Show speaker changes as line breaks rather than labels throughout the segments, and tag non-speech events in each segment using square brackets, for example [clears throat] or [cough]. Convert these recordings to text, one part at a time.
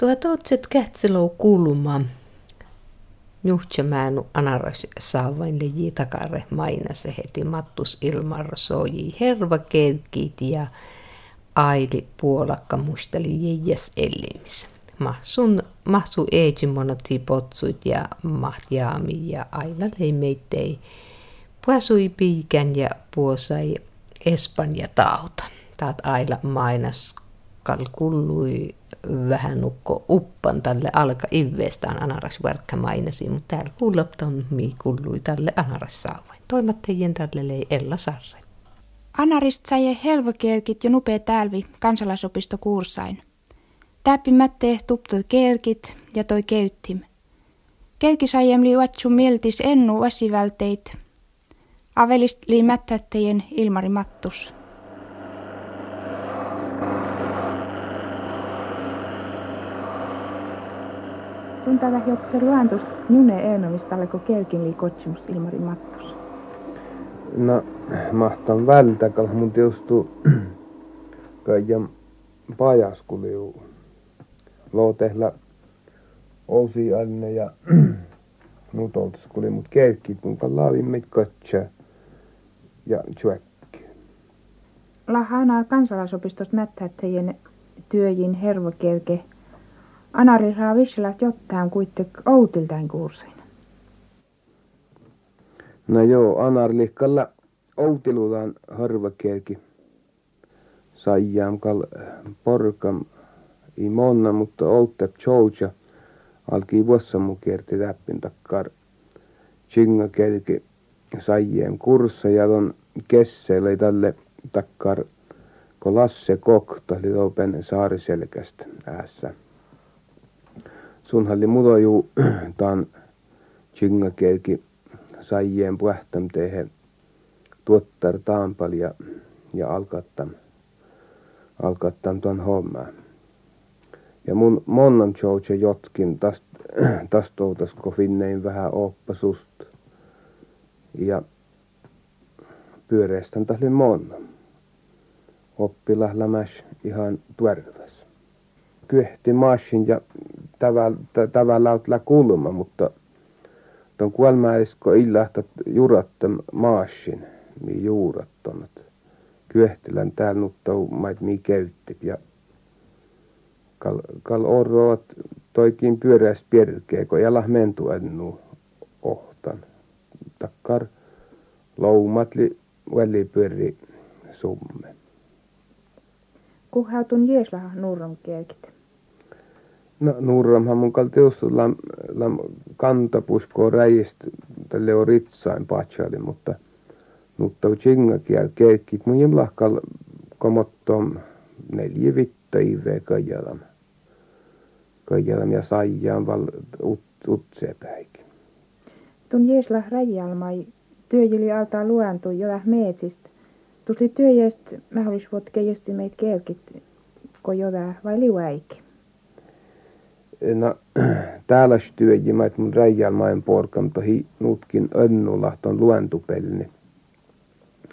Tuo totset kähtselou kulma. Juhtsämäänu anaras saavain leji takare mainase heti mattus ilmar soji herva kelkit ja aili puolakka musteli jeijäs elimis. Mahsun, mahsu eetsimonati potsuit ja mahjaami ja aina leimeittei. Puasui piikän ja puosai Espanja tauta. Taat aila mainas kalkullui vähän nukko uppan tälle alka ivveestään anaras verkkä mainasi, mutta täällä kuuloptan mi kullui tälle anaras saavain. Toimattajien tälle lei Ella Sarre.
Anarist sai helvakielkit jo nupee täälvi kansalaisopisto kuursain. Täppimätte tuptut kelkit ja toi keyttim. Kelki saijem li uatsu mieltis ennu vasivälteit. Avelist li mättättäjien Ilmari Mattus. Tuntaa jotta luantus nune eenomista alko kelkin li kotsumus Ilmari Mattus.
No, mahtan vältä, kun mun tiustu [clears throat] kaiken pajaskuliu lootehla osi anne ja nyt oltais kuli mut keikki kun laavin mit kotsa ja tjuekki.
Lahana kansalaisopistosta mättäjien työjin hervokelke. Anari saa visselat jotain kuitte outiltain kurssin.
No joo, Anarlikkalla outilutaan harvakelki. Saijam kal porkam i monna, mutta outtep choucha alki vuossamu kierti täppin takkar chinga kelki saijiem kurssa ja ton kesseille tälle takkar ko Lasse Kokta oli open saariselkästä äässä. Sun halli mudoju [clears throat] taan chinga kelki saijien puhtam tehe tuottar taampal ja, ja alkattam, alkattam tuon hommaa. Ja mun monnan jouche jotkin tästä täst toutas, kun finnein vähän oppasust. Ja pyöreistän tähli monna. Oppila lämäs ihan tuervas. Kyhti masin ja tavalla outla kulma, mutta ton kuolmäisko illahtat jurattam maashin, mi juurattonat. Kyhtilän täällä nuttau mait mi käyttip ja kal, kal orroot toikin pyöräs pierkeä, kun jalah mentu ennu ohtan. Takkar loumatli väli pyöri summe.
Kuhautun jeeslaha nuuron kielkit.
No nuuramhan mun kaltiustu lam, lam kantapusko räjistä tälle on ritsain patsali, mutta mutta on chinga kiel keikki mun jimlahkal komottom neljä vitta ive kajalam. Kajalam ja saijaan val ut, utsepäikin.
Tun jeeslah räjälmai työjili altaa luentu jola meetsistä. Tusli työjäst mahdollisuutke jesti meitä kelkit, ko joda vai liuäikin
no [clears throat] täällä työji, että mun räjälmain porkam tohi nutkin önnulahton luentupelni.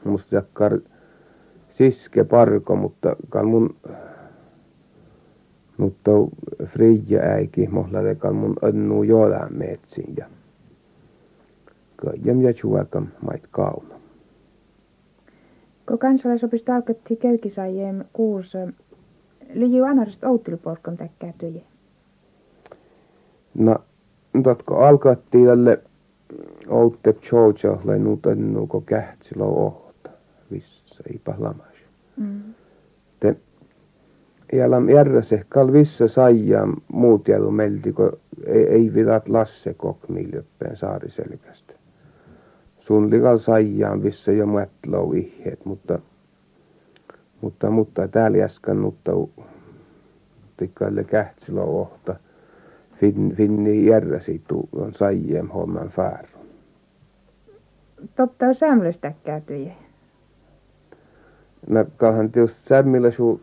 Musta jakkar siske parko, mutta kal mun mutta Frija äiki mohlade kal mun önnu jola metsin ja kajem ja chuakam mait kauna.
Kun kansalaisopisto alkoitti kelkisaajien kuussa, liiu anarista outtiluporkon täkkää tyjä.
No, tatko alkattiin tälle outte Georgialle nuutennu ko kähtsilo ohta, vissa ei lamas. Mm. Te jälam järjese kal vissa saijaa muut jälu melti, ko ei, ei vidat Lasse kok miljöppeen saariselkästä. Sun likal saijaan vissa jo mätlou ihjeet, mutta mutta, mutta täällä jäskän nutta tikkaille kähtsilo ohta fin, finni järjesi on saijiem homman fääru.
Totta on sämmöstä käytyjä.
No kalhan tietysti sämmillä suu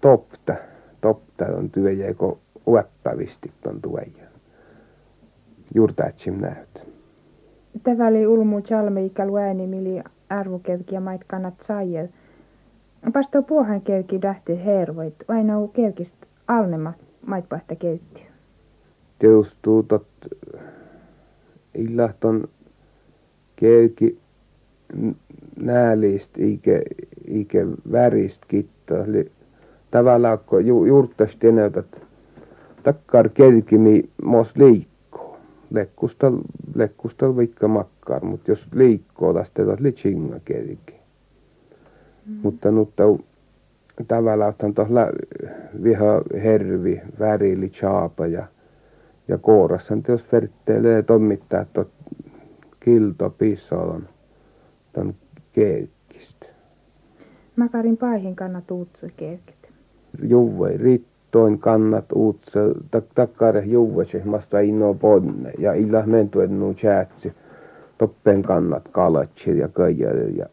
topta. Topta on työjä, kun ueppävisti on tuoja. Juurtaatsim näyt.
Täväli ulmu chalme ikä luääni mili arvukevki ja mait kannat saajel. Pasto puohan kelki lähti hervoit, vain on kelkist alnemat maitpahta käytti?
Teustuu tot illahton kelki näälist eikä, eikä värist kitta. Eli tavallaan kun ju, juurtas tenötät takkar kelkimi mos liikkoo. Lekkustal, lekkustal vaikka makkar, mutta jos liikkoo tästä li chinga kelki. Mm. Mutta nutta tavallaan on viha hervi, värili chaapa ja ja koorassa jos verttelee tommittaa tot kilto pissolon ton keekkistä.
Makarin paihin kannat uutsa keekit.
Juve, rittoin kannat uutsa, tak takkare juve, se masta inno ponne ja illa mentu ennu chatsi. Toppen kannat kalatsi ja kaijale ja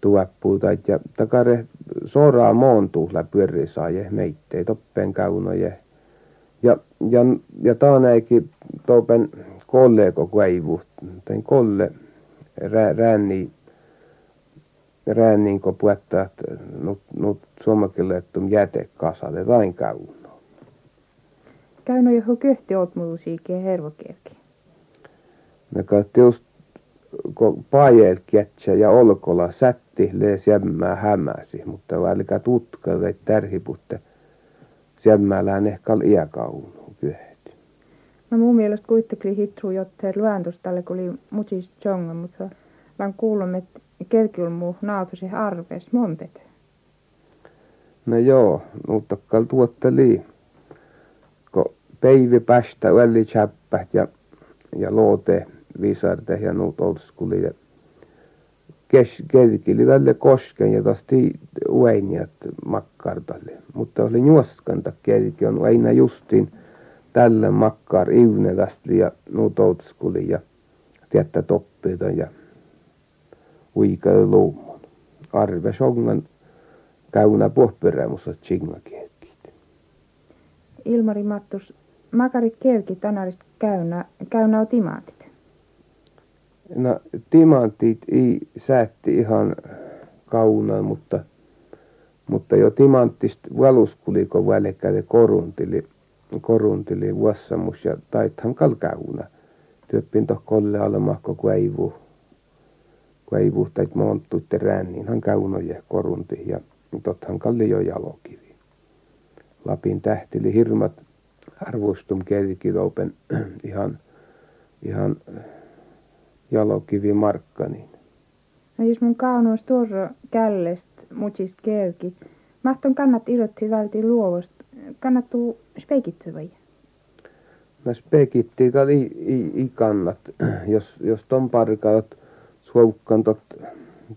tuoppuuta ja takare soraa moontuusla pyöri saaje meittei toppen kaunoje. Ja, ja, ja taanäkin topen kollego kuivu, tein kolle rä, ränni rännin ko puetta, että nut, nut suomakille, että jäte kasalle vain kauno.
Käynyt johon köhti oot musiikkia hervokerki.
Me kahti just kun paajelt ja olkola sätti lees jämmää hämäsi, mutta välkä tutka veit tärhiputte jämmällään ehkä iäkaunu kyhti.
No mun mielestä kuitenkin hitru jotta luentostalle kun oli mutis jonga, mutta vaan kuullut, että kerkilmu naatusi arves montet.
No joo, nuuttakkal tuotteli. Kun peivi päästä välli ja, ja loote visarte ja nuut olskuli ja kes, kerkili tälle kosken ja tosti ueinijat makkartalle. Mutta oli juoskanta kerki on aina justiin tällä makkar ivnelästi ja nuut olskuli ja tiettä toppeita ja uikalla luumon. Arve songan käynä pohperämussa tsinga kerkit.
Ilmari Mattus, makarit kerkit tänäristä käynä, käynä on timaatit.
No timantit ei säätti ihan kaunaan, mutta, mutta jo timanttista valuskuliko välekkäde koruntili, koruntili vuossamus ja taithan kalkauna. Työppin toh kolle alemahko kuivu, kuivu tai monttu terään, niin hän kaunoje korunti ja tothan kalli jo jalokivi. Lapin tähtili hirmat arvostum kerkilopen [clears throat] ihan, ihan jalokivi Markkanin.
No jos mun kaunois tuossa källest mutsist kerki, mahton kannat ilotti välti luovost, kannattuu speikitty vai?
No spekitti ei, ei, ei kannat, [clears throat] jos, jos ton parkaat suokkan tot,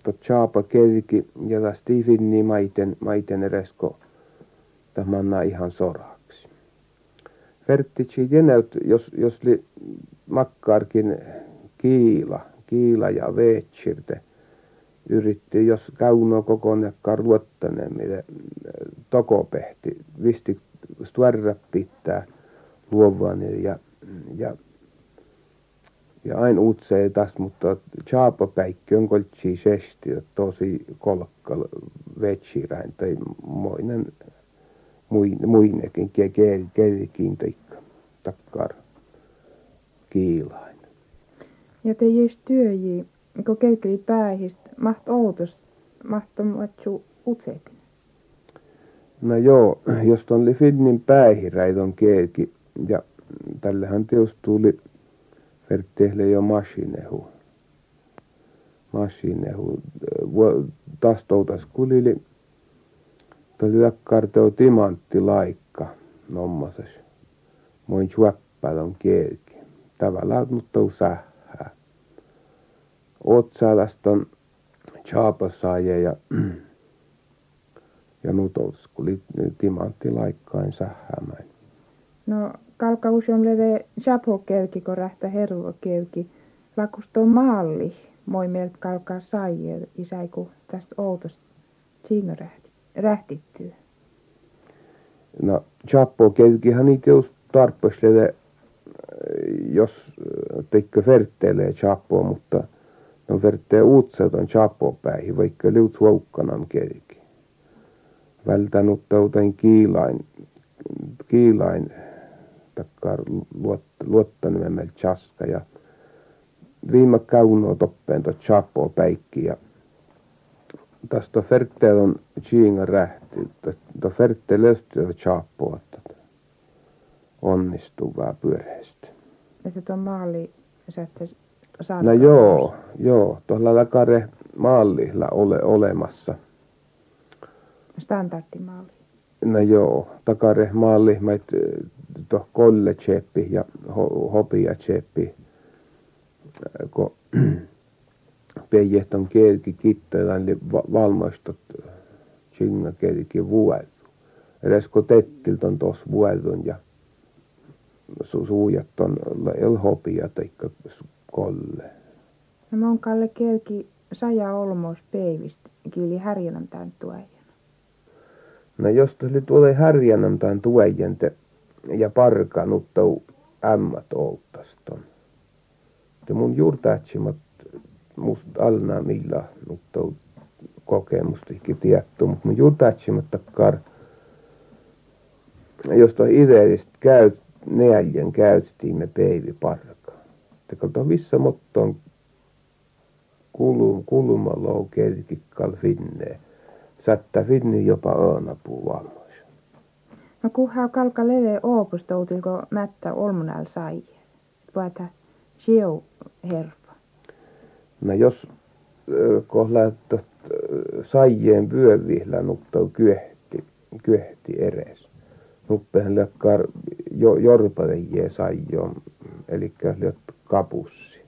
tot chaapa kerki ja tästä finni maiten, maiten eresko manna ihan soraksi. Jenäyt, jos, jos li makkaarkin kiila, kiila ja veetsirte yritti, jos kauno kokonekkaan ruottane, mitä tokopehti, visti stvarra pitää luovan ja, ja, ja aina utsee taas, mutta chaapapäikki on koltsi sesti, tosi kolkka vetsiräin tai moinen muinekin, kielikin teikka takkar kiilaa.
Ja te jäis työji, kun kelkeli päähist, maht outos, mahtomatsu utseekin.
No joo, jos ton Finnin päähiräidon kelki, ja tällähän teos tuli vertehle jo masinehu. Masinehu. Taas toutas kulili. Tuli takkarteo timantti laikka nommasas. Moin juoppalon kelki. Tavallaan mutta sähä Otsalaston Chaapasaaje ja, ja Nutos, kun timantti laikkain sähämäin.
No, kalka usein leve Chapo-kelki, kun rähtä hervo-kelki. Lakusto malli, moi meiltä kalkaa saaje, isäiku tästä outosta siinä rähtittyy.
No, Chapo-kelkihan niitä just tarpeeksi jos teikkö verttelee Chapoa, mutta No verte uutseton chapopäihin, vaikka liut suokkanan kerki. Vältänut tautain kiilain kiilain takkar meillä chaska ja viime kaunoa toppeen to chapo päikki ja tästä ferteel on chiinga rähti, to ferte löytyy chapo, onnistuvaa pyöreästi.
Ja se on maali, että
No joo, joo, tuolla lakare maalilla ole olemassa.
Standardimaali.
No joo, takare malli, mait to kolle tseppi ja ho, hopia tseppi, kun [clears throat] peijehton kielki kittoilla, niin valmaistot chinga kielki vuodu. Edes kun tettiltä on tuossa vuodun ja su, suujat on el hopia tai kolle.
No mä oon Kalle kielki saja olmos peivistä, kieli härjänän tämän tuojan.
No jos tuli tuolle härjänän tämän tuojan ja parkanut tou ämmät outtaston. Te mun juurtaatsimat must alna millä nuttou kokemustikin tietty, mutta mun juurtaatsimat takkar jos toi ideellisesti käy, neljän käytettiin me peivi parka. Kalta vissa mottoon kulum, kulumalla kerkikkal finne. Sättä finne jopa öönapuu valmois.
No kuha kalka leve oopustoutilko mättä olmunal sai. Puhuta sieu herpa.
No jos kohlattu saijien vyövihla nuttau kyehti, kyehti eres. Nuppehan lekkar jo, jorpalejie saijo, eli kapussi.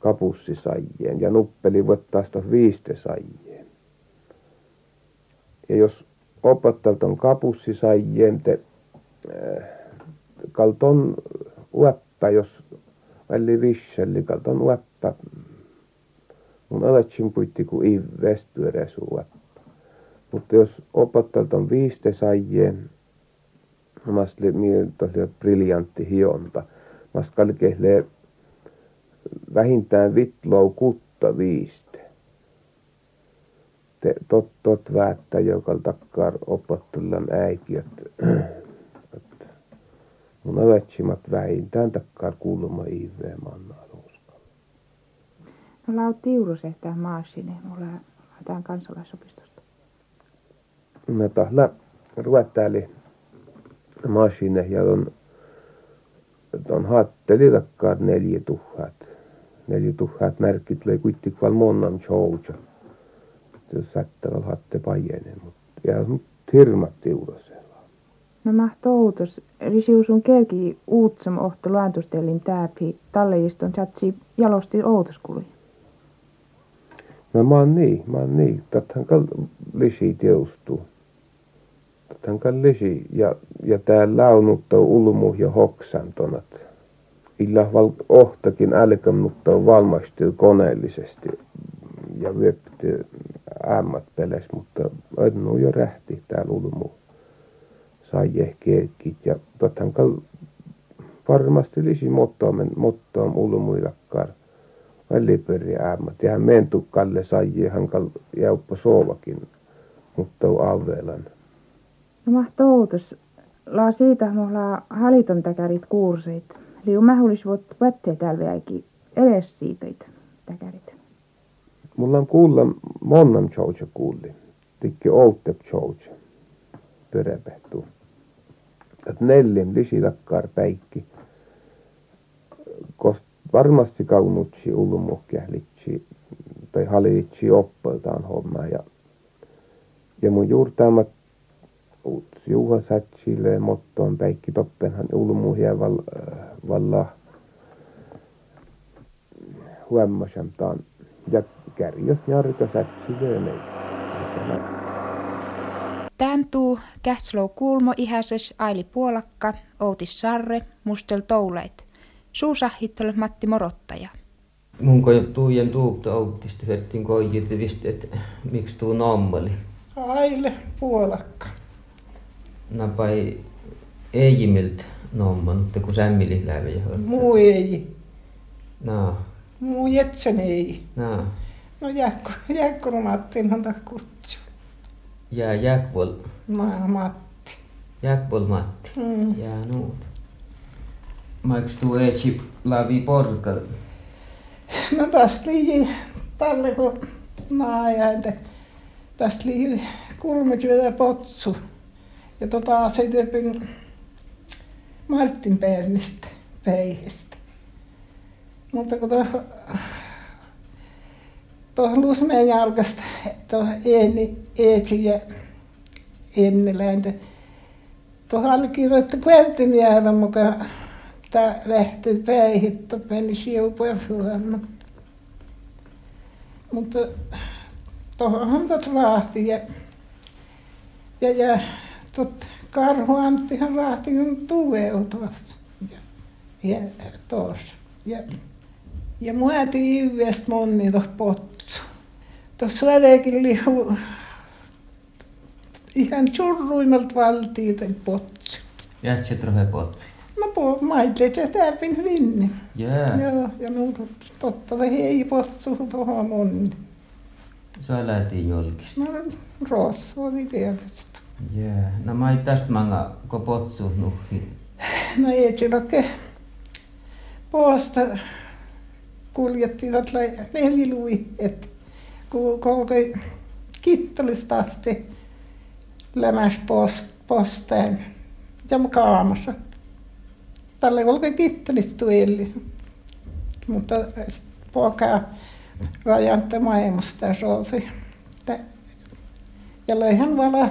Kapussi saijien ja nuppeli vuottaista viiste saijien. Ja jos opettajat on kapussi saijien, te äh, kalton ueppa, jos väli visselli, kalton ueppa mun aletsin puitti kuin ivest pyöreäsu Mutta jos opettajat on viiste saijien, Mast oli briljantti hionta. Mast kalkehlee vähintään vitlou kutta viiste. Te, tot, tot väättä, joka takkar opottulan äiki, että [clears throat] mun avetsimat vähintään takkar kuuluma iivee mannaa uskalla.
No lau tiurusehtaa maasine, mulla tämän kansalaisopistosta.
No tahla ruvettääli masine ja on, on haatteli takkaan neljä tuhat. Neljä tuhat märkit löi kuitenkin vaan monnan jouja. Se sättävällä haatte pajene, mutta ja mut hirmat tiurasella.
No mahtoutus, risiusun kelki uutsam ohto luantustelin tääpi, tallejiston chatsi jalosti outoskului.
No mä oon niin, mä oon niin. Täthän lisi teustuu tämän lisi ja, ja tää launutta ulmu ja hoksantonat. Illa val ohtakin älkämnutta on valmastuu koneellisesti ja vyöpti ämmät peles, mutta on jo rähti täällä ulmu. Sai kerkit ja tottahan kal varmasti lisi mottoamen mottoam ulmuilakkar. Välipöri ämmät. Ja hän mentu kalle sai hankal jäuppa soovakin, mutta on avelan.
No mahtoutus. La siitä mulla haliton täkärit kuurseit. Liu mähulis vuot vättee täällä vieläkin edes siitä täkärit.
Mulla on kuulla monnan choucha kuulli. Tikki outte choucha. Pyrepehtuu. Et neljän lisilakkar päikki. Kost varmasti kaunutsi ulumuhkählitsi tai halitsi oppiltaan homma ja ja mun juurtaamat uut Juha Satsille mottoon päikki toppenhan ulmuhia val, valla huommasantaan ja kärjös jarka Satsille meitä.
Tän tuu kähtslou kuulmo ihäses Aili Puolakka, Outis Sarre, Mustel Touleit. Suusahittel Matti Morottaja.
Mun ko tuujen tuupta Outista vertin koijit, että miksi tuu nammali.
Aile Puolakka
napai Eijimiltä nomman, mutta kun sämmili läpi ja
Muu ei.
No.
Muu jetsen ei.
No.
No jääkko, jääkko no Mattiin häntä kutsu.
Jää jääkvol.
Ma, Matti.
Jäkpol Matti.
Mm.
Ja nuut. Maiks tuu eetsi lavi porkal?
No tästä liian tälle kun naajainte. Tästä liian kulmityötä potsu. Ja tota se tepin Martin Pernistä peihistä. Mutta kun tuohon Lusmeen jalkasta tuohon Eeni, Eetsi ja Enneläintä. Tuohon allekirjoitti kveltimiehellä mukaan Tää lähti päihittä, meni siupoja suorana. Mutta tuohon tot raahti ja, ja, ja tot Karhu Anttihan raahti kun tuveutuas. Ja, ja tuossa. Ja, ja muoti yhdestä monni tuossa potsu. Tuossa vedekin lihu ihan churruimelta valtiiten potsu.
Jähtsä trohe potsi.
No po, maitlet ja täpin vinni.
Jää.
Joo, ja no totta se ei potsu tuohon monni.
Sä lähtiin jolkista.
No rosvo oli tietysti.
Jää. No mä ei tästä manga ko potsu nuhi. [sighs]
No ei sidokke poosta kuljettivat että kun kolkoi kittelistä asti lämäs post, posteen ja kaamassa. Tälle kolkoi kittelistä tueli. Mutta poika rajantte maailmasta solti. Ja löihän vala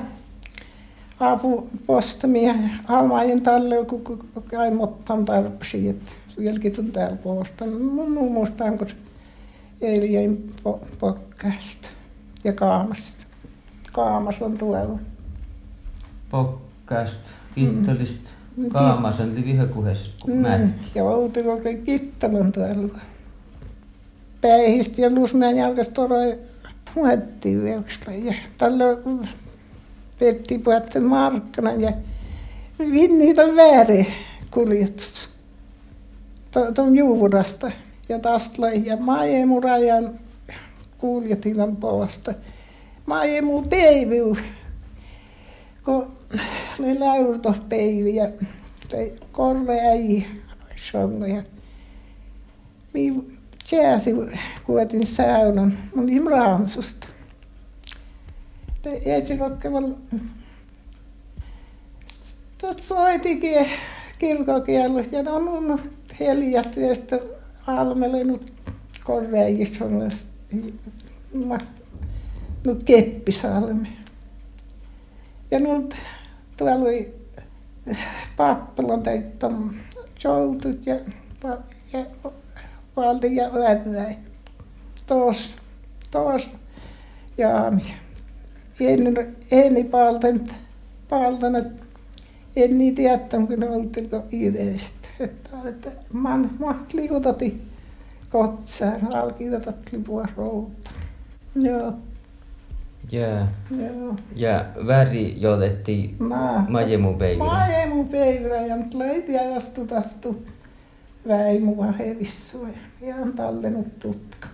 apu postamia almaajin talle, kun kai mottan tarpsi, että vieläkin täällä posta. Mun muistan, kun jäin po- ja kaamasta. Kaamas on tuolla.
Pokkast, kittolist,
Mm.
kaamasen li vihakuhes
Mm,
mätki.
ja outi oikein kittelun tuolla. Päihistä ja lusmeen jalkas toroi huettiin veuksella. Ja tällä petti puhutten markkana ja vinniitä on väärin kuljetus. Tuon juurasta. Ja löi ja maajemurajan kuljetin puolesta. Maajemu peiviu. Kun oli läyrtospeivi ja se korre äi songoja. Minä jääsi, kuotin saunan. Olin raamsusta. Se rokkeval... Tot soitikin kirkokielossa ja on mun heljat ja sitten korreijissa on nyt keppisalmi. Ja nyt tuolla oli pappilan teittom joutut ja, ja valti ja öräi. Tos, tos jaami. En, eni palten, palten, että en niin tiettänyt, kun ne oltiin ideistä. Että, että man, maht liikutati kotsaan, alkiitat lipua routa. Joo,
Jää.
joo.
Ja väri joletti
Mä,
majemu
ei mun päivänä ja nyt löit ja astu tastu väi mua hevissua ja ihan tallenut tutka.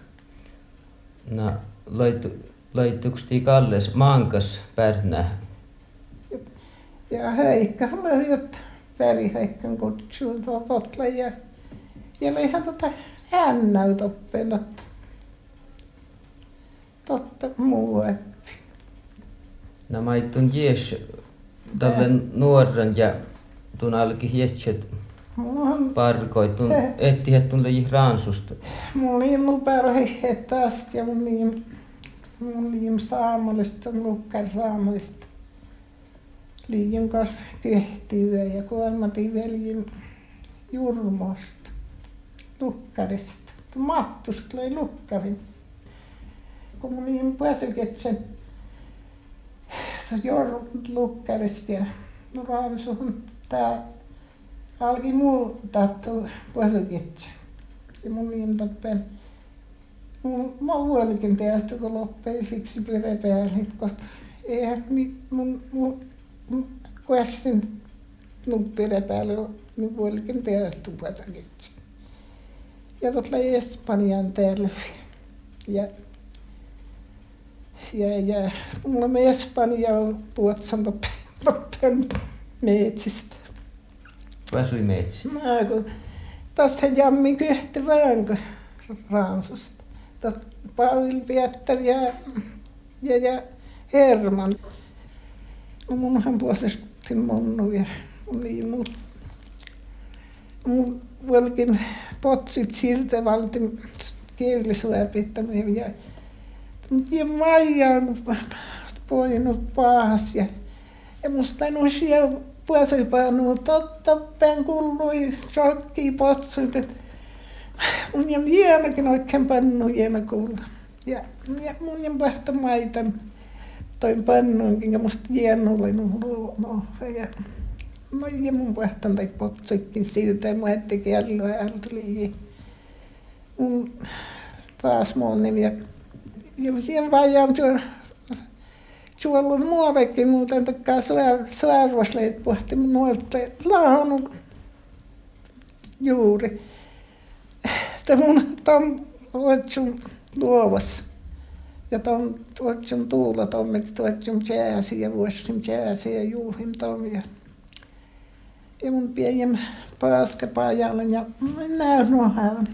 No, laitu, laittuks tii Kalles maankas pärnä?
Ja Heikka löi, että väriheikkan kutsuun totle ja ja leihän tota hännäyt oppinut. Totta muu oppi.
No mä ittun jes tälle nuoren ja tun alki hietset parkoitun etti hettun leji ransusta.
Mulla oli nuperoi taas ja mun niin, mun niin saamallista, lukkar saamallista. Liian kanssa kehtyä ja kolmatin veljen jurmosta, lukkarista. Mattusta löi lukkarin. Kun mun niin pääsyketsen lukkarista ja no raamisuhun tää alki muu tattu pääsyketsen. Ja mun niin tappen mun mä huolikin tästä kun loppui siksi pyörä päälle, koska eihän mun, mun, mun kuessin nuppire päälle niin huolikin tästä pääsyketsen. Ja tuolla Espanjan täällä. Ja ja, ja mulla on Espanja on puotsan toppen metsistä.
Pääsui metsistä?
No, kun tästä jammi kyhti vaanko Raansusta. Paul Pietter ja, ja, ja Herman. No munhan puolestin monnu ja niin mut. Mun volkin potsit siltä valtin kielisuopittämään ja ja Maija on poinut paahas ja ja musta en usia puolipaanu totta päin kuului sokki potsut että mun ja hienokin oikein pannu hieno kuulla. Ja ja mun ja pahta maita toin pannuinkin ja musta hieno oli no ja no ja mun pahtan tai potsutkin siltä ja heti kello ja tuli mun taas mun nimi. Ja ja siihen vajan tuo suolla nuorekin muuten takaa suorvasleet pohti nuorta. Lahonnut juuri. Että mun tom otsun luovassa. Ja tom otsun tuulla tommet otsun jääsi ja vuosin jääsi ja juuhin tom ja ja mun pienen paaska pajalle ja näin nuohaan.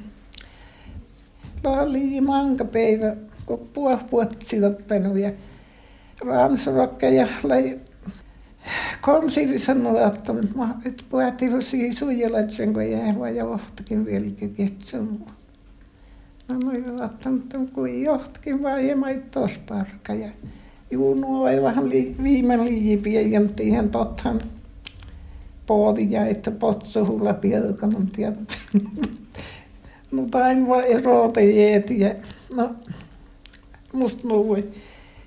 Oli mankapäivä kun puohpuotti tappenu ja ransrokka ja lai komsiri sanoi, että että puhuttiin siihen sujelatsen, kun jäi vaan johtakin vieläkin ketsun. No no ottanut kuin johtakin vaan ja maittos parka ja juu nuo ei vähän li, viime liipiä ja ihan tothan poodi ja että potsuhulla pielkan on tiedät. [laughs] Mutta aina vaan erote jeeti ja no musta nuui.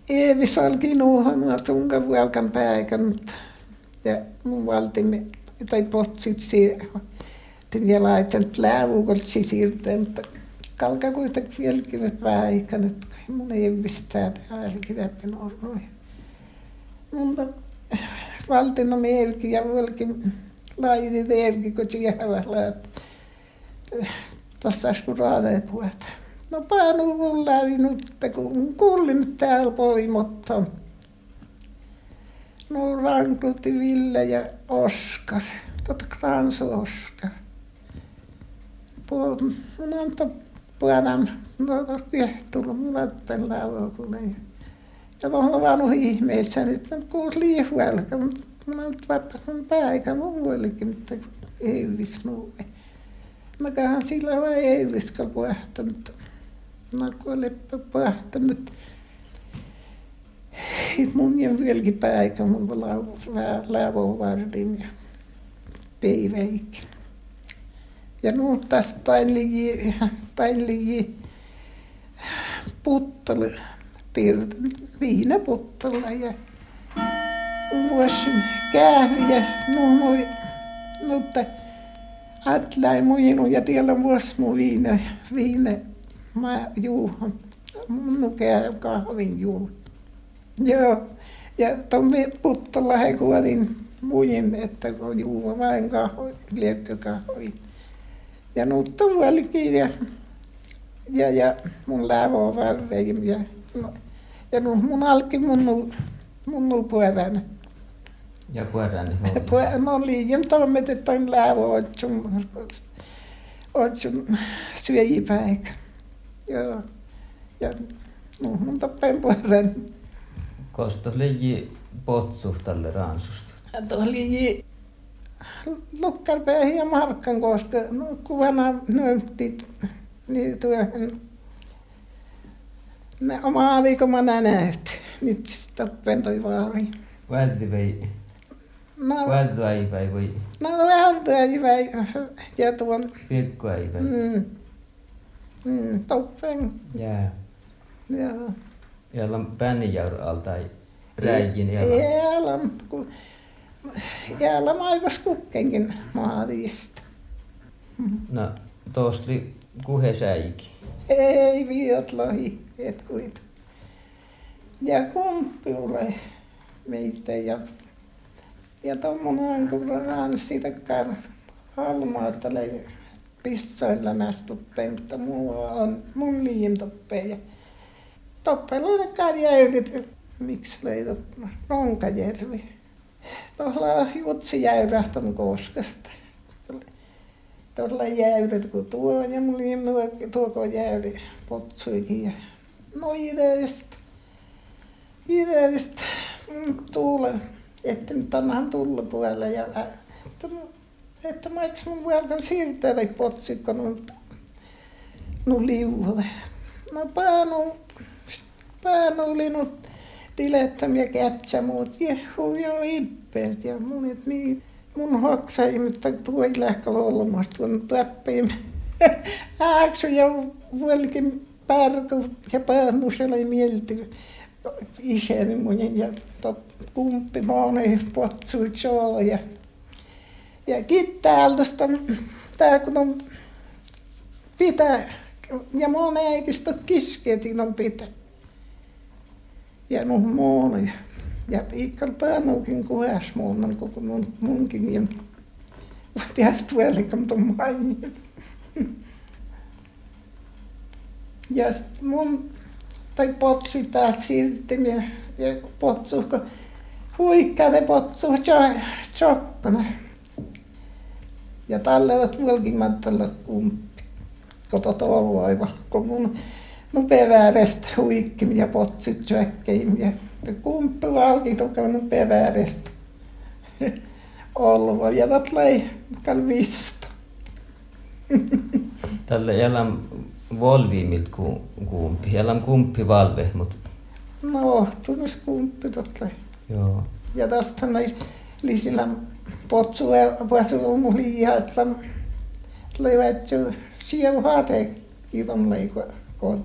Eevis alki nuuhana tunka vuokan päikän. Ja mun valtimme, tai potsit siihen. Vielä laitan läävukoltsi siirten, että kalka kuitenkin vieläkin päikän, että mun tää ainakin täppin orroi. Mutta valtina merki ja vuolkin laiti teerki, kun siihen Tässä kun raadeen puhutaan. No panu kullari nyt, kun kuulin täällä poimottan. No ranklutti Ville ja Oskar, tota Kransu Oskar. Puol, no to puolan, no piehtulla, mulla pen laukunen. Ja tuohon vanu ihmeessä, että kuusi liihuelka, mutta mä nyt päikä mun vuolikin, mutta ei visnu. Mäkähän sillä vai ei viska puhtanut. No pahtanut. Mun ja vieläkin päikä mun lävovartin ja päiväikin. Ja nu tästä tain ligi, tain ligi ja vuosin kääri ja nu moi, mutta Atlain muinu ja tiellä vuosi mu viina, viina mä juuhan. Mun lukee kahvin juu. Joo. Ja tuonne Puttalla he kuolin muin, että kun juua vain kahvi, liekkökahvi. Ja nuutta vuolikin ja, ja, ja mun lävo varrein ja, no, ja no, mun alki mun, mun puolella.
Ja puolella
niin No liian tommet, että on lävo otsun, otsun syöjipäikän. Joo. Ja no, mun tappeen puolen.
Kosta leji potsuhtalle ransusta.
Tuo oli lukkarpäihin ja markkan, koska no, kuvana näyttit niin työhön. Ne oma mä näet. Nyt tappen toi vaari.
Välti vei.
No,
Välti päi voi.
no vähän töiväi ja tuon.
Piekko ei päi.
Mm. Mm, toppen.
Jää.
Joo.
Ja on pännijaur alta ei räijin ja
Jäällä, kun jäällä maivas kukkenkin maadista.
No, tuosta oli kuhe säiki.
Ei viot lohi, et kuita. Ja kumppiulle meitä ja ja tommonen kun ranssi takkaan halmaalta pissoilla mästuppeen, mutta mulla on mun liin toppeen ja toppeella takkaan jäyrit, miksi leidot Ronkajärvi. tuolla jutsi jäyrähtänyt koskesta. Tuolla jäyrät kun tuo ja oli nuo tuo jäyri potsuikin ja no ideistä. Ideistä tuule, että nyt onhan tullut puolella ja että, että mä eikö mun vuodelta siirtää tai potsikko no, no liuhalle. No päänu, päänu oli nyt tilettömiä kätsä muut jehu ja ippeet ja mun et niin mun hoksai, mutta tuo ei lähkä olemasta tuon täppiin. [laughs] Ääksy ja vuolikin pärku ja päännus oli mielti isäni mun ja tot kumppi maani potsui ja ja kittäältöstä tää kun on pitää ja mun äitistä kisketin on pitää ja no muun ja ja piikkal päänuukin kuhas muun koko mun munkin ja tiedät tuolikon tuon mainin ja mun tai potsi taas siirtin ja ja potsuhko huikkaat potsu tjokkona ja tallevat mullakin mattalla kumppi koto toivoiva kun mun nupea väärästä huikkim ja potsit tjökkeim ja kumppi valki tuoka nupea väärästä [laughs] olva ja visto [laughs]
Tällä jäljellä volviimilta ku, kumpi. Jäljellä kumpi valve, mutta...
No, tunnus kumppi tot lei.
Joo.
Ja tästä näin lisillä muhli ja että lei vätsy sieu haate kiiton leiko koot